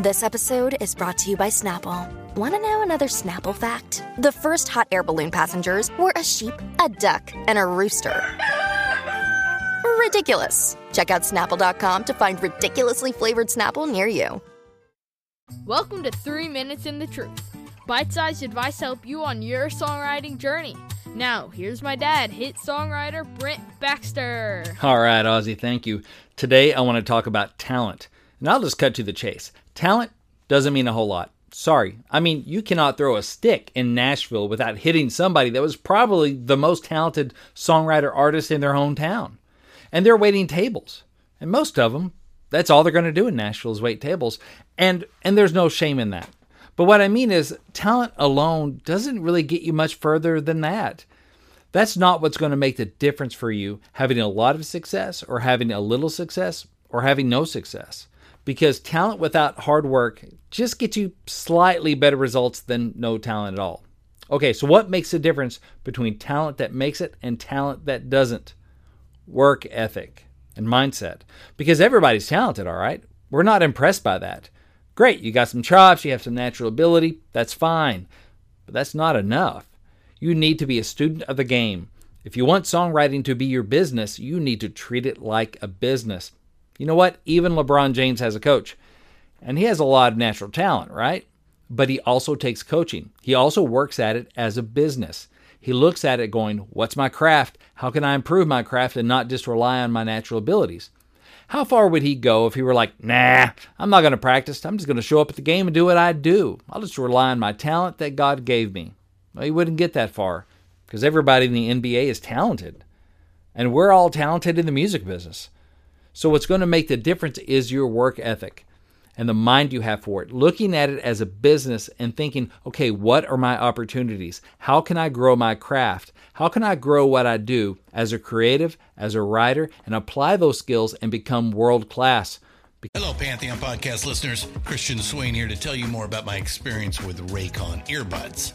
This episode is brought to you by Snapple. Want to know another Snapple fact? The first hot air balloon passengers were a sheep, a duck, and a rooster. Ridiculous. Check out snapple.com to find ridiculously flavored Snapple near you. Welcome to 3 Minutes and the Truth. Bite sized advice to help you on your songwriting journey. Now, here's my dad, hit songwriter Brent Baxter. All right, Ozzy, thank you. Today I want to talk about talent. And I'll just cut to the chase. Talent doesn't mean a whole lot. Sorry. I mean, you cannot throw a stick in Nashville without hitting somebody that was probably the most talented songwriter artist in their hometown. And they're waiting tables. And most of them, that's all they're going to do in Nashville is wait tables. And and there's no shame in that. But what I mean is talent alone doesn't really get you much further than that. That's not what's going to make the difference for you having a lot of success or having a little success or having no success because talent without hard work just gets you slightly better results than no talent at all. Okay, so what makes the difference between talent that makes it and talent that doesn't? Work ethic and mindset. Because everybody's talented, all right? We're not impressed by that. Great, you got some chops, you have some natural ability, that's fine. But that's not enough. You need to be a student of the game. If you want songwriting to be your business, you need to treat it like a business. You know what? Even LeBron James has a coach. And he has a lot of natural talent, right? But he also takes coaching. He also works at it as a business. He looks at it going, What's my craft? How can I improve my craft and not just rely on my natural abilities? How far would he go if he were like, Nah, I'm not going to practice. I'm just going to show up at the game and do what I do. I'll just rely on my talent that God gave me. Well, he wouldn't get that far because everybody in the NBA is talented. And we're all talented in the music business. So, what's going to make the difference is your work ethic and the mind you have for it. Looking at it as a business and thinking, okay, what are my opportunities? How can I grow my craft? How can I grow what I do as a creative, as a writer, and apply those skills and become world class? Hello, Pantheon podcast listeners. Christian Swain here to tell you more about my experience with Raycon earbuds.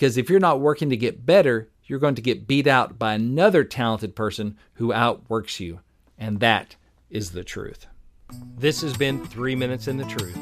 Because if you're not working to get better, you're going to get beat out by another talented person who outworks you. And that is the truth. This has been Three Minutes and the Truth.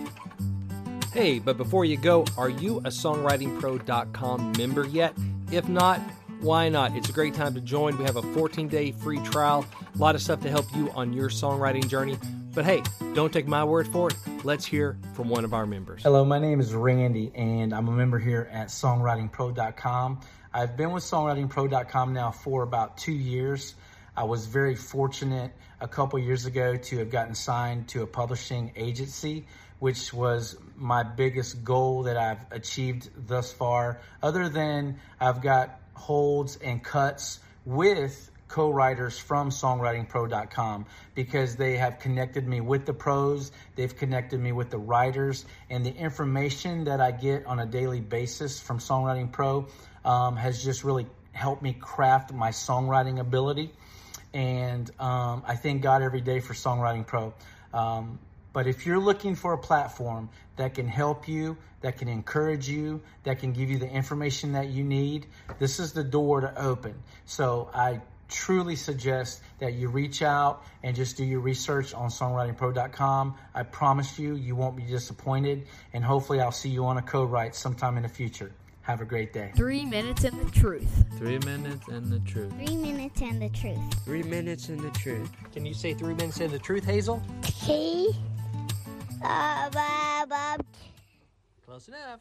Hey, but before you go, are you a songwritingpro.com member yet? If not, why not? It's a great time to join. We have a 14 day free trial, a lot of stuff to help you on your songwriting journey. But hey, don't take my word for it. Let's hear from one of our members. Hello, my name is Randy, and I'm a member here at songwritingpro.com. I've been with songwritingpro.com now for about two years. I was very fortunate a couple years ago to have gotten signed to a publishing agency, which was my biggest goal that I've achieved thus far. Other than I've got holds and cuts with co-writers from songwritingpro.com because they have connected me with the pros they've connected me with the writers and the information that i get on a daily basis from songwriting pro um, has just really helped me craft my songwriting ability and um, I thank God every day for Songwriting Pro. Um, but if you're looking for a platform that can help you, that can encourage you, that can give you the information that you need, this is the door to open. So I truly suggest that you reach out and just do your research on songwritingpro.com. I promise you, you won't be disappointed, and hopefully, I'll see you on a co write sometime in the future. Have a great day. Three minutes in the truth. Three minutes and the truth. Three minutes and the truth. Three minutes and the truth. Can you say three minutes in the truth, Hazel? T. Uh, Bob, Bob. Close enough.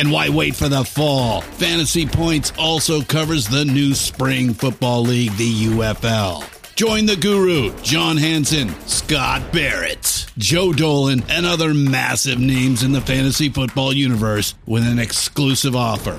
And why wait for the fall? Fantasy Points also covers the new spring football league, the UFL. Join the guru, John Hansen, Scott Barrett, Joe Dolan, and other massive names in the fantasy football universe with an exclusive offer.